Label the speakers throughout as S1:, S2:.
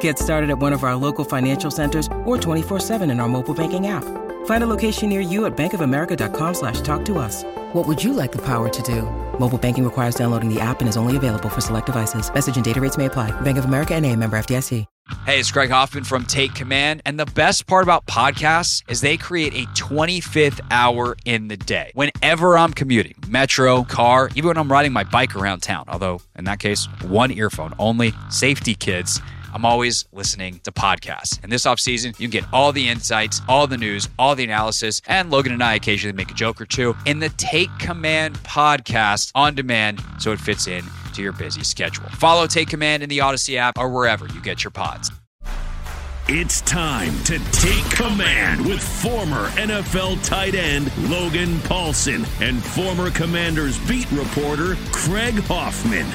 S1: Get started at one of our local financial centers or 24-7 in our mobile banking app. Find a location near you at bankofamerica.com slash talk to us. What would you like the power to do? Mobile banking requires downloading the app and is only available for select devices. Message and data rates may apply. Bank of America and a member FDIC.
S2: Hey, it's Craig Hoffman from Take Command. And the best part about podcasts is they create a 25th hour in the day. Whenever I'm commuting, metro, car, even when I'm riding my bike around town, although in that case, one earphone only, safety kids. I'm always listening to podcasts. And this offseason, you can get all the insights, all the news, all the analysis, and Logan and I occasionally make a joke or two in the Take Command podcast on demand so it fits in to your busy schedule. Follow Take Command in the Audacy app or wherever you get your pods.
S3: It's time to take command with former NFL tight end Logan Paulson and former Commanders beat reporter Craig Hoffman.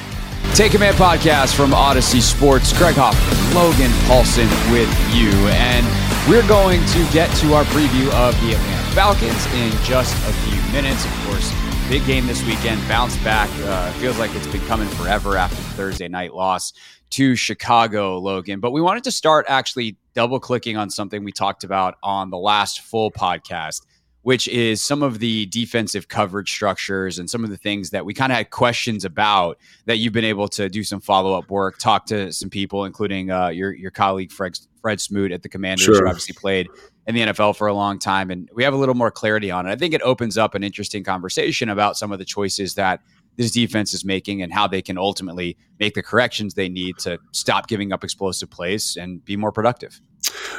S2: Take Command podcast from Audacy Sports. Craig Hoffman, Logan Paulson with you. And we're going to get to our preview of the Atlanta Falcons in just a few minutes. Of course, big game this weekend. Bounce back. Uh, feels like it's been coming forever after the Thursday night loss to Chicago, Logan. But we wanted to start actually double clicking on something we talked about on the last full podcast which is some of the defensive coverage structures and some of the things that we kind of had questions about that you've been able to do some follow up work, talk to some people, including uh, your your colleague Fred, Fred Smoot at the Commanders, sure. who obviously played in the NFL for a long time, and we have a little more clarity on it. I think it opens up an interesting conversation about some of the choices that this defense is making and how they can ultimately make the corrections they need to stop giving up explosive plays and be more productive.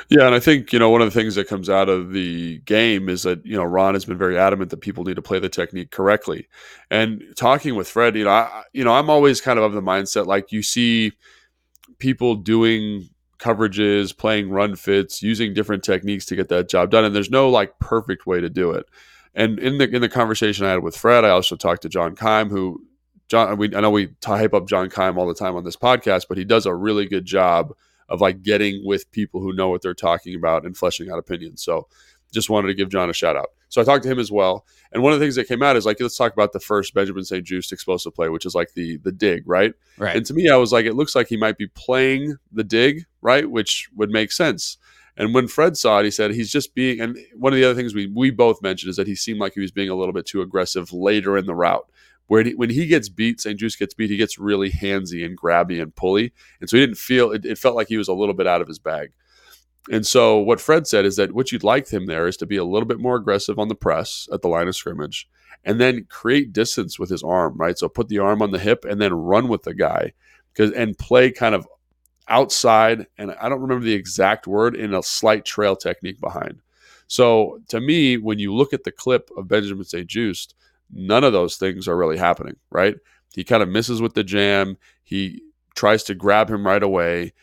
S4: Yeah, and I think you know one of the things that comes out of the game is that you know Ron has been very adamant that people need to play the technique correctly. And talking with Fred, you know, I, you know, I'm always kind of of the mindset like you see people doing coverages, playing run fits, using different techniques to get that job done, and there's no like perfect way to do it. And in the in the conversation I had with Fred, I also talked to John Keim, who John, we, I know we hype up John Keim all the time on this podcast, but he does a really good job of like getting with people who know what they're talking about and fleshing out opinions. So just wanted to give John a shout out. So I talked to him as well. And one of the things that came out is like, let's talk about the first Benjamin St-Juste explosive play, which is like the the dig, right?
S2: Right.
S4: And to me, I was like, it looks like he might be playing the dig, right? Which would make sense. And when Fred saw it, he said he's just being. And one of the other things we we both mentioned is that he seemed like he was being a little bit too aggressive later in the route where he, when he gets beat, St-Juste gets beat, he gets really handsy and grabby and pulley, and so he didn't feel it, it. felt like he was a little bit out of his bag. And so what Fred said is that what you'd like him there is to be a little bit more aggressive on the press at the line of scrimmage, and then create distance with his arm, right? So put the arm on the hip and then run with the guy, because and play kind of outside, and I don't remember the exact word in a slight trail technique behind. So to me, when you look at the clip of Benjamin St-Juste None of those things are really happening, right? He kind of misses with the jam. He tries to grab him right away.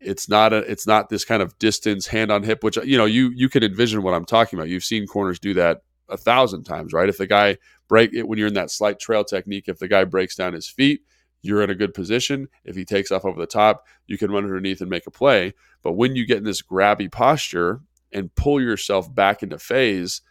S4: It's not a it's not this kind of distance hand on hip, which you know you you can envision what I'm talking about. You've seen corners do that a thousand times, right? If the guy break it when you're in that slight trail technique, if the guy breaks down his feet, you're in a good position. If he takes off over the top, you can run underneath and make a play. But when you get in this grabby posture and pull yourself back into phase,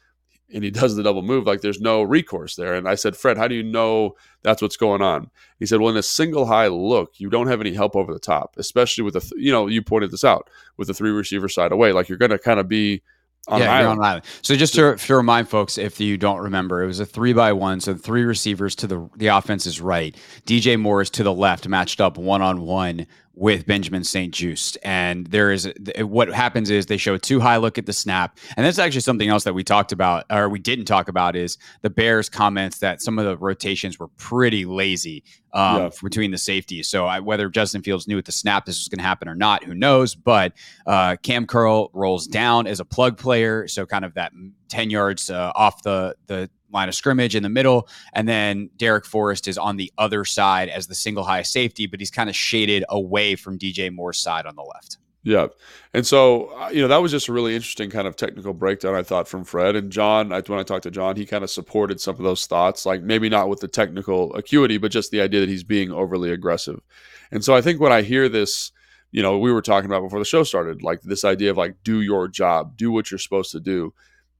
S4: and he does the double move, like there's no recourse there. And I said, Fred, how do you know that's what's going on? He said, well, in a single high look, you don't have any help over the top, especially with the, th- you know, you pointed this out with the three receiver side away. Like you're going to kind of be on yeah,
S2: an on island. So just to, to, remind folks, if you don't remember, it was a three by one. So three receivers to the the offense's right. DJ Moore is to the left, matched up one on one with Benjamin St. Juste. And there is what happens is they show a two high look at the snap. And that's actually something else that we talked about, or we didn't talk about, is the Bears' comments that some of the rotations were pretty lazy um, yeah. between the safeties. So I, whether Justin Fields knew at the snap this was going to happen or not, who knows? But uh, Cam Curl rolls down as a plug player, so kind of that ten yards uh, off the the line of scrimmage in the middle. And then Darrick Forrest is on the other side as the single high safety, but he's kind of shaded away from DJ Moore's side on the left.
S4: Yeah. And so, uh, you know, that was just a really interesting kind of technical breakdown, I thought, from Fred. And John, when I talked to John, he kind of supported some of those thoughts, like maybe not with the technical acuity, but just the idea that he's being overly aggressive. And so I think when I hear this, you know, we were talking about before the show started, like this idea of like, do your job, do what you're supposed to do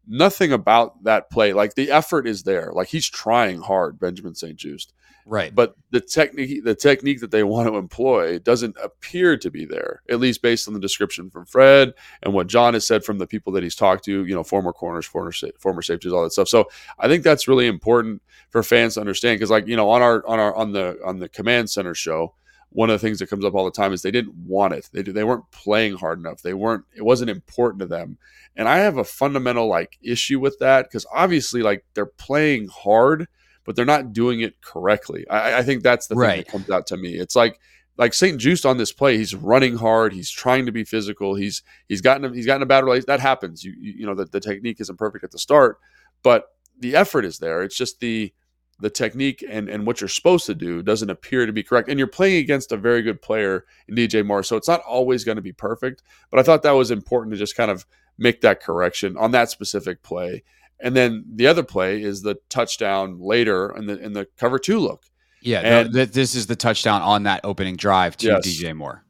S4: nothing about that play. Like the effort is there. Like he's trying hard, Benjamin St. Juste.
S2: Right.
S4: But the technique the technique that they want to employ doesn't appear to be there, at least based on the description from Fred and what John has said from the people that he's talked to, you know, former corners, former former safeties, all that stuff. So I think that's really important for fans to understand because like, you know, on our on our on the on the command center show, one of the things that comes up all the time is they didn't want it. They they weren't playing hard enough. They weren't. It wasn't important to them. And I have a fundamental like issue with that because obviously like they're playing hard, but they're not doing it correctly. I, I think that's the thing right. that comes out to me. It's like like St. Juste on this play, he's running hard, he's trying to be physical, he's he's gotten he's gotten a bad. That happens. You you, you know the, the technique isn't perfect at the start, but the effort is there. It's just the the technique and, and what you're supposed to do doesn't appear to be correct. And you're playing against a very good player in DJ Moore. So it's not always going to be perfect. But I thought that was important to just kind of make that correction on that specific play. And then the other play is the touchdown later in the in the cover two look.
S2: Yeah, and, no, th- this is the touchdown on that opening drive to yes. DJ Moore.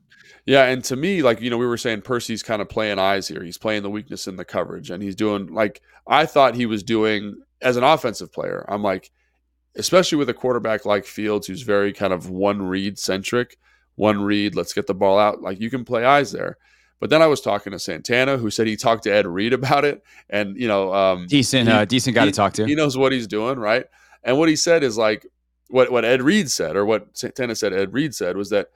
S4: Yeah, and to me, like you know, we were saying Percy's kind of playing eyes here. He's playing the weakness in the coverage, and he's doing like I thought he was doing as an offensive player. I'm like, especially with a quarterback like Fields, who's very kind of one read centric, one read, let's get the ball out. Like you can play eyes there. But then I was talking to Santana, who said he talked to Ed Reed about it, and you know, um,
S2: decent,
S4: he,
S2: uh, decent guy
S4: he,
S2: to talk to.
S4: He knows what he's doing, right? And what he said is like what what Ed Reed said, or what Santana said. Ed Reed said was that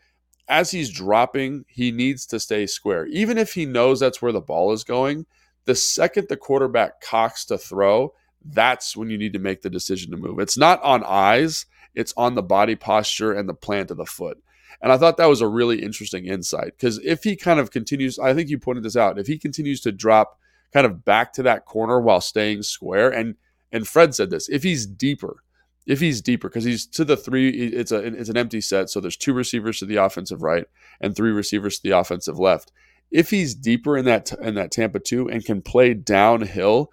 S4: as he's dropping, he needs to stay square, even if he knows that's where the ball is going. The second the quarterback cocks to throw, that's when you need to make the decision to move. It's not on eyes, it's on the body posture and the plant of the foot. And I thought that was a really interesting insight because if he kind of continues, I think you pointed this out, if he continues to drop kind of back to that corner while staying square, and and Fred said this, if he's deeper, if he's deeper, because he's to the three, it's a it's an empty set, so there's two receivers to the offensive right and three receivers to the offensive left. If he's deeper in that in that Tampa two and can play downhill,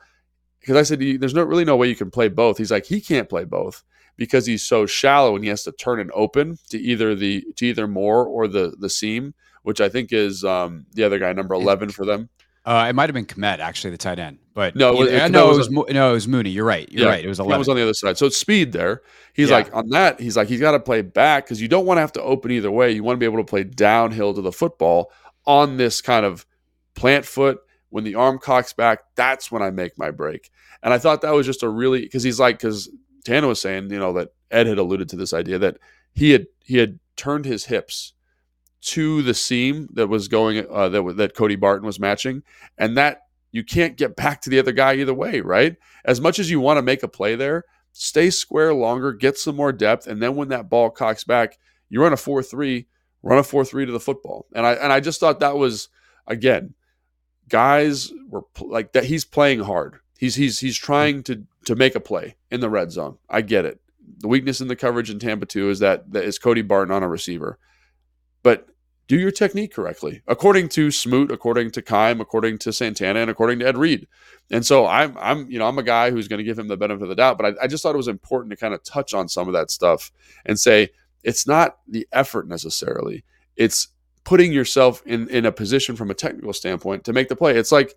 S4: because I said there's no really no way you can play both. He's like he can't play both because he's so shallow and he has to turn and open to either the to either Moore or the the seam, which I think is um, the other guy number eleven for them.
S2: Uh, it might have been Kmet actually, the tight end, but
S4: no,
S2: either, it, no, it was, was no, it was Mooney. You're right. You're yeah, right. It was eleven.
S4: It was on the other side, so it's speed there. He's yeah. like on that. He's like he's got to play back because you don't want to have to open either way. You want to be able to play downhill to the football on this kind of plant foot when the arm cocks back, that's when I make my break. And I thought that was just a really because he's like because Tana was saying, you know, that Ed had alluded to this idea that he had he had turned his hips to the seam that was going uh, that that Cody Barton was matching, and that you can't get back to the other guy either way, right? As much as you want to make a play there, stay square longer, get some more depth, and then when that ball cocks back, you run a four three, run a four three to the football, and I and I just thought that was again guys were like that. He's playing hard. He's he's he's trying to to make a play in the red zone. I get it. The weakness in the coverage in Tampa two is that that is Cody Barton on a receiver, but do your technique correctly according to Smoot, according to Keim, according to Santana, and according to Ed Reed. And so I'm I'm you know I'm a guy who's going to give him the benefit of the doubt, but I, I just thought it was important to kind of touch on some of that stuff and say it's not the effort necessarily. It's putting yourself in in a position from a technical standpoint to make the play. It's like,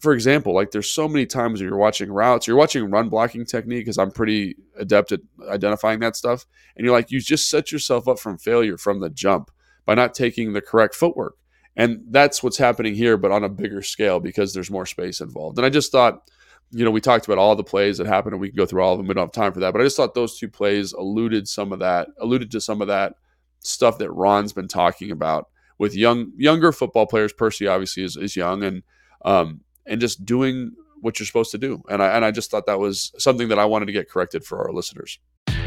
S4: for example, like there's so many times you're watching routes, you're watching run blocking technique because I'm pretty adept at identifying that stuff, and you're like, you just set yourself up from failure from the jump by not taking the correct footwork. And that's what's happening here, but on a bigger scale because there's more space involved. And I just thought, you know, we talked about all the plays that happened, and we can go through all of them. We don't have time for that, but I just thought those two plays alluded some of that, alluded to some of that stuff that Ron's been talking about with young younger football players. Percy obviously is, is young and um, and just doing what you're supposed to do. And I and I just thought that was something that I wanted to get corrected for our listeners.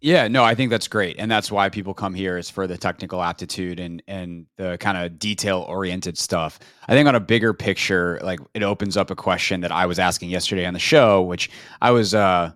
S2: Yeah, no, I think that's great, and that's why people come here is for the technical aptitude and and the kind of detail oriented stuff. I think on a bigger picture, like it opens up a question that I was asking yesterday on the show, which I was uh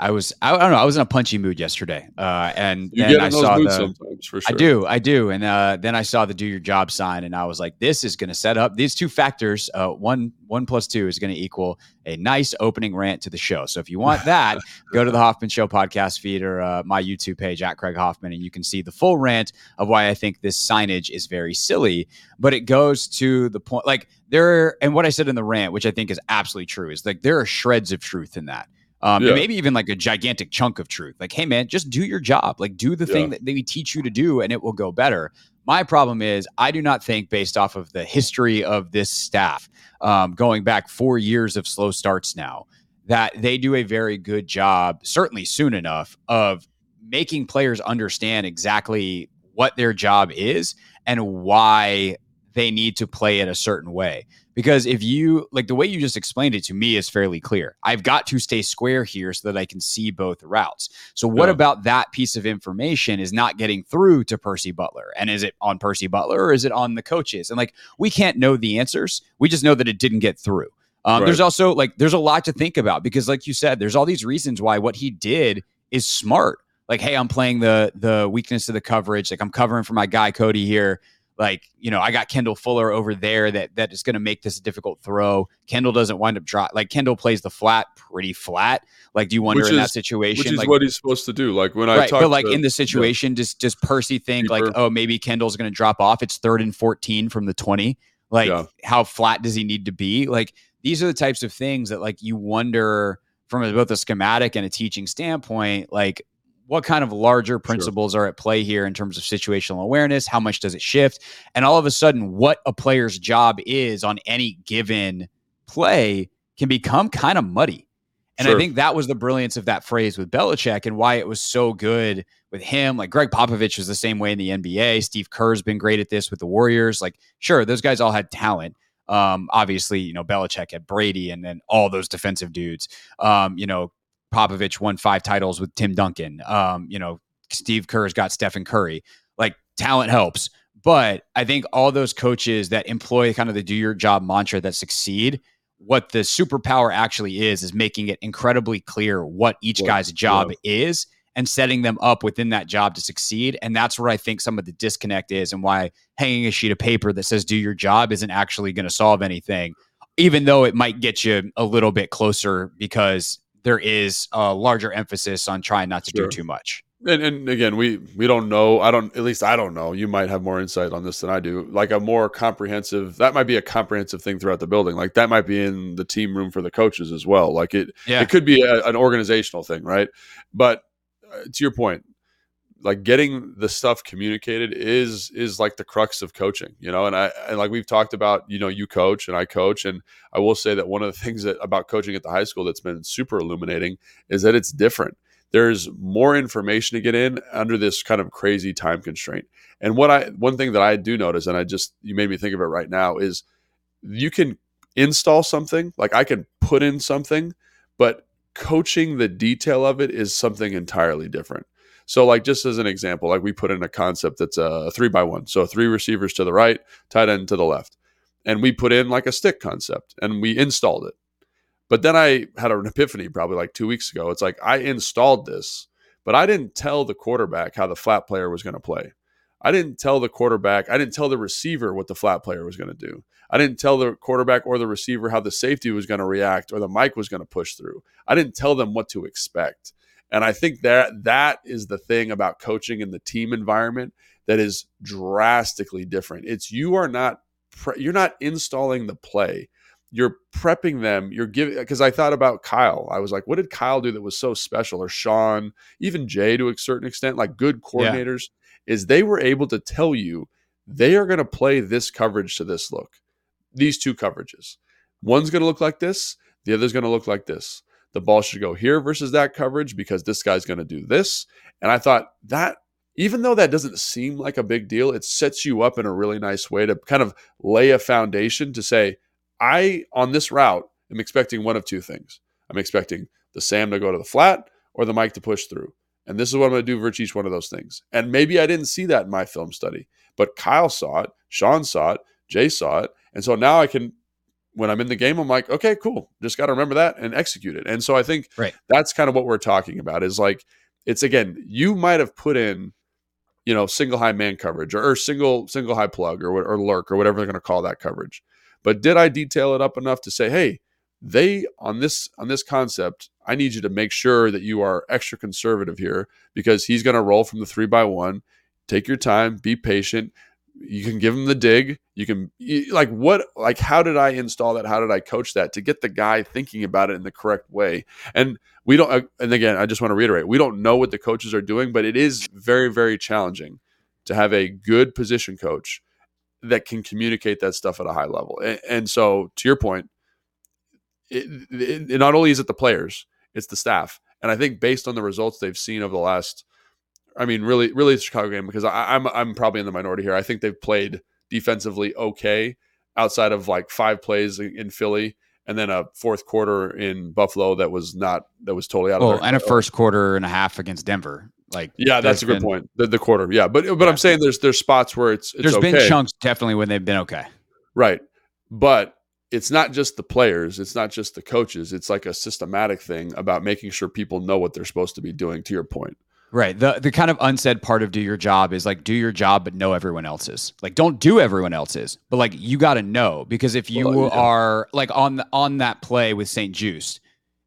S2: I was I, don't know I was in a punchy mood yesterday, uh, and
S4: You
S2: then I saw the
S4: for sure.
S2: I do, I do, and uh, then I saw the do your job sign, and I was like, this is going to set up these two factors. Uh, one one plus two is going to equal a nice opening rant to the show. So if you want that, go to the Hoffman Show podcast feed or uh, my YouTube page at Craig Hoffman, and you can see the full rant of why I think this signage is very silly. But it goes to the point, like there, and what I said in the rant, which I think is absolutely true, is like there are shreds of truth in that. Um,
S4: Yeah.
S2: and maybe even like a gigantic chunk of truth. Like, hey man, just do your job. Like, do the thing that they teach you to do, and it will go better. My problem is, I do not think, based off of the history of this staff, um, going back four years of slow starts now, that they do a very good job, certainly soon enough, of making players understand exactly what their job is and why they need to play it a certain way. Because if you like the way you just explained it to me is fairly clear. I've got to stay square here so that I can see both routes. So what
S4: Yeah.
S2: about that piece of information is not getting through to Percy Butler? And is it on Percy Butler or is it on the coaches? And like we can't know the answers. We just know that it didn't get through. Um,
S4: Right.
S2: There's also like there's a lot to think about because, like you said, there's all these reasons why what he did is smart. Like, hey, I'm playing the the weakness of the coverage. Like I'm covering for my guy Cody here. Like you know, I got Kendall Fuller over there that that is going to make this a difficult throw. Kendall doesn't wind up drop. Like Kendall plays the flat pretty flat. Like, do you wonder
S4: Which
S2: in that situation?
S4: which is
S2: like,
S4: what he's supposed to do. Like when I talk,
S2: but like
S4: to,
S2: in the situation, does does Percy think like, oh, maybe Kendall's going to drop off? It's third and fourteen from the twenty. Like,
S4: Yeah.
S2: how flat does he need to be? Like, these are the types of things that like you wonder from both a schematic and a teaching standpoint, like. What kind of larger principles are at play here in terms of situational awareness? How much does it shift? And all of a sudden, what a player's job is on any given play can become kind of muddy. And I think that was the brilliance of that phrase with Belichick and why it was so good with him. Like Gregg Popovich was the same way in the NBA. Steve Kerr's been great at this with the Warriors. Like, sure, those guys all had talent. Um, obviously, you know, Belichick had Brady and then all those defensive dudes. Um, you know, Popovich won five titles with Tim Duncan. Um, you know, Steve Kerr's got Stephen Curry. Like, talent helps. But I think all those coaches that employ kind of the do your job mantra that succeed, what the superpower actually is, is making it incredibly clear what each guy's job is and setting them up within that job to succeed. And that's where I think some of the disconnect is and why hanging a sheet of paper that says do your job isn't actually going to solve anything, even though it might get you a little bit closer because there is a larger emphasis on trying not to
S4: Sure.
S2: do too much.
S4: and, and again, we we don't know. I don't. At least I don't know. You might have more insight on this than I do. Like a more comprehensive. That might be a comprehensive thing throughout the building. Like that might be in the team room for the coaches as well. Like it.
S2: Yeah.
S4: It could be a, an organizational thing, right? But uh, to your point, like getting the stuff communicated is is like the crux of coaching, you know. And I and like we've talked about, you know, you coach and I coach, and I will say that one of the things that about coaching at the high school that's been super illuminating is that it's different. There's more information to get in under this kind of crazy time constraint. And what I one thing that I do notice, and I just you made me think of it right now, is you can install something, like I can put in something, but coaching the detail of it is something entirely different. So, like just as an example, like we put in a concept that's a three by one, so three receivers to the right, tight end to the left, and we put in like a stick concept, and we installed it. But then I had an epiphany probably like two weeks ago. It's like I installed this, but I didn't tell the quarterback how the flat player was going to play. I didn't tell the quarterback, I didn't tell the receiver what the flat player was going to do. I didn't tell the quarterback or the receiver how the safety was going to react or the Mike was going to push through. I didn't tell them what to expect. And I think that that is the thing about coaching in the team environment that is drastically different. It's you are not pre- you're not installing the play. You're prepping them. You're giving because I thought about Kyle. I was like, what did Kyle do that was so special? Or Sean, even Jay to a certain extent, like good coordinators, yeah. is they were able to tell you they are going to play this coverage to this look, these two coverages. One's going to look like this, the other's going to look like this. The ball should go here versus that coverage because this guy's going to do this. And I thought that even though that doesn't seem like a big deal, it sets you up in a really nice way to kind of lay a foundation to say, I, on this route, am expecting one of two things. I'm expecting the Sam to go to the flat or the Mike to push through. And this is what I'm going to do for each one of those things. And maybe I didn't see that in my film study, but Kyle saw it, Sean saw it, Jay saw it. And so now I can when I'm in the game, I'm like, okay, cool. Just got to remember that and execute it. And so I think
S2: right.
S4: that's kind of what we're talking about is like, it's again, you might have put in, you know, single high man coverage or, or single, single high plug or, or lurk or whatever they're going to call that coverage. But did I detail it up enough to say, hey, they on this on this concept, I need you to make sure that you are extra conservative here because he's going to roll from the three by one. Take your time, be patient you can give him the dig. You can like what like how did i install that? How did i coach that to get the guy thinking about it in the correct way? And we don't uh, and again i just want to reiterate we don't know what the coaches are doing but it is very very challenging to have a good position coach that can communicate that stuff at a high level. And, and so to your point it, it, it not only is it the players it's the staff. And i think based on the results they've seen over the last I mean, really, really the Chicago game because I, am I'm, I'm probably in the minority here. I think they've played defensively okay outside of like five plays in Philly and then a fourth quarter in Buffalo that was not that was totally out of.
S2: Well, and a first quarter and a half against Denver. Like
S4: yeah, that's a good been, point. The, the, quarter, yeah, but but yeah. I'm saying there's there's spots where it's, it's
S2: there's
S4: okay.
S2: been chunks definitely when they've been okay,
S4: right? But it's not just the players, it's not just the coaches. It's like a systematic thing about making sure people know what they're supposed to be doing. To your point,
S2: Right. The the kind of unsaid part of do your job is like do your job but know everyone else's. Like don't do everyone else's, but like you got to know because if you well, are like on the, on that play with St-Juste,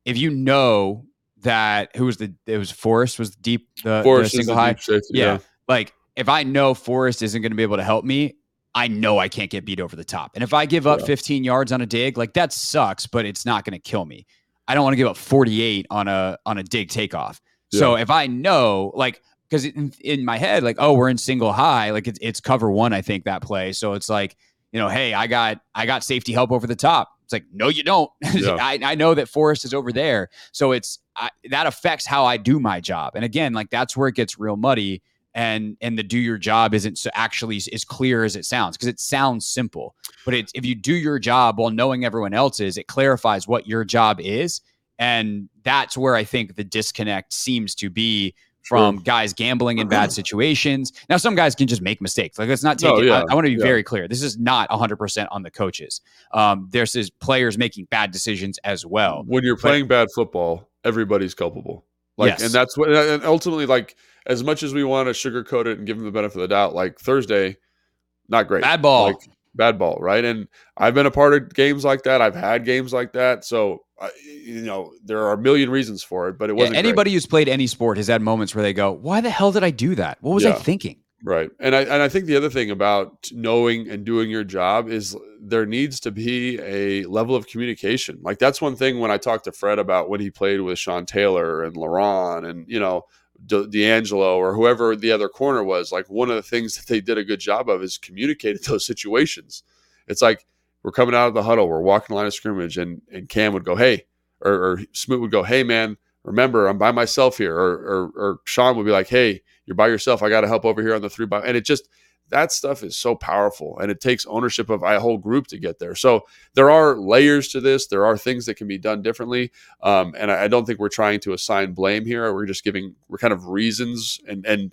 S2: if you know that who was the it was Forrest was deep the,
S4: Forrest
S2: the single
S4: high
S2: safety, yeah. yeah. Like if I know Forrest isn't going to be able to help me, I know I can't get beat over the top. And if I give up yeah. 15 yards on a dig, like that sucks, but it's not going to kill me. I don't want to give up 48 on a on a dig takeoff. So if I know, like, because in, in, my head, like, oh, we're in single high, like it's, it's cover one, I think that play. So it's like, you know, hey, I got I got safety help over the top. It's like, no, you don't. Yeah. I, I know that Forrest is over there, so it's I, that affects how I do my job. And again, like that's where it gets real muddy. And and the do your job isn't so actually as clear as it sounds because it sounds simple, but it's if you do your job while knowing everyone else's, it clarifies what your job is and that's where I think the disconnect seems to be from True. guys gambling in bad situations. Now, some guys can just make mistakes. Like, let's not take no, it. Yeah, I, I, want to be yeah. very clear. This is not 100% on the coaches. Um, there's is players making bad decisions as well.
S4: When you're playing but, bad football, everybody's culpable. Like, yes. and that's what, and ultimately, like, as much as we want to sugarcoat it and give them the benefit of the doubt, like Thursday, not great.
S2: Bad ball.
S4: Like, bad ball, right? And I've been a part of games like that. I've had games like that. So, you know, there are a million reasons for it, but it wasn't.
S2: Yeah, anybody
S4: great.
S2: who's played any sport has had moments where they go, "Why the hell did I do that? What was yeah. I thinking?"
S4: Right, and I and I think the other thing about knowing and doing your job is there needs to be a level of communication. Like that's one thing when I talked to Fred about when he played with Sean Taylor and LaRon and you know DeAngelo or whoever the other corner was, like one of the things that they did a good job of is communicated those situations. It's like we're coming out of the huddle, we're walking the line of scrimmage, and and Cam would go, "Hey," or, or Smoot would go, "Hey, man, remember I'm by myself here," or, or or Sean would be like, "Hey, you're by yourself. I got to help over here on the three by," and it just that stuff is so powerful and it takes ownership of a whole group to get there. So there are layers to this. There are things that can be done differently. Um, and I, I, don't think we're trying to assign blame here. We're just giving, we're kind of reasons and, and,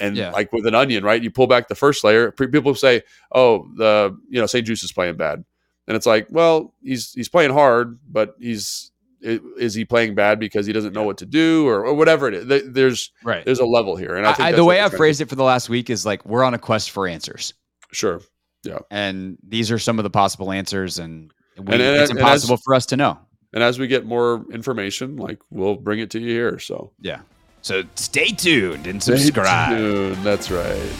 S4: and yeah. like with an onion, right? You pull back the first layer. People say, "Oh, the you know St-Juste is playing bad," and it's like, well, he's he's playing hard, but he's is he playing bad because he doesn't know what to do or, or whatever it is? There's
S2: right.
S4: There's a level here, and I think
S2: I, the way I've phrased it for the last week is like we're on a quest for answers.
S4: Sure. Yeah.
S2: And these are some of the possible answers, and, we, and, and it's impossible as, for us to know.
S4: And as we get more information, like we'll bring it to you here. So
S2: yeah. So stay tuned and subscribe.
S4: Tuned. That's right.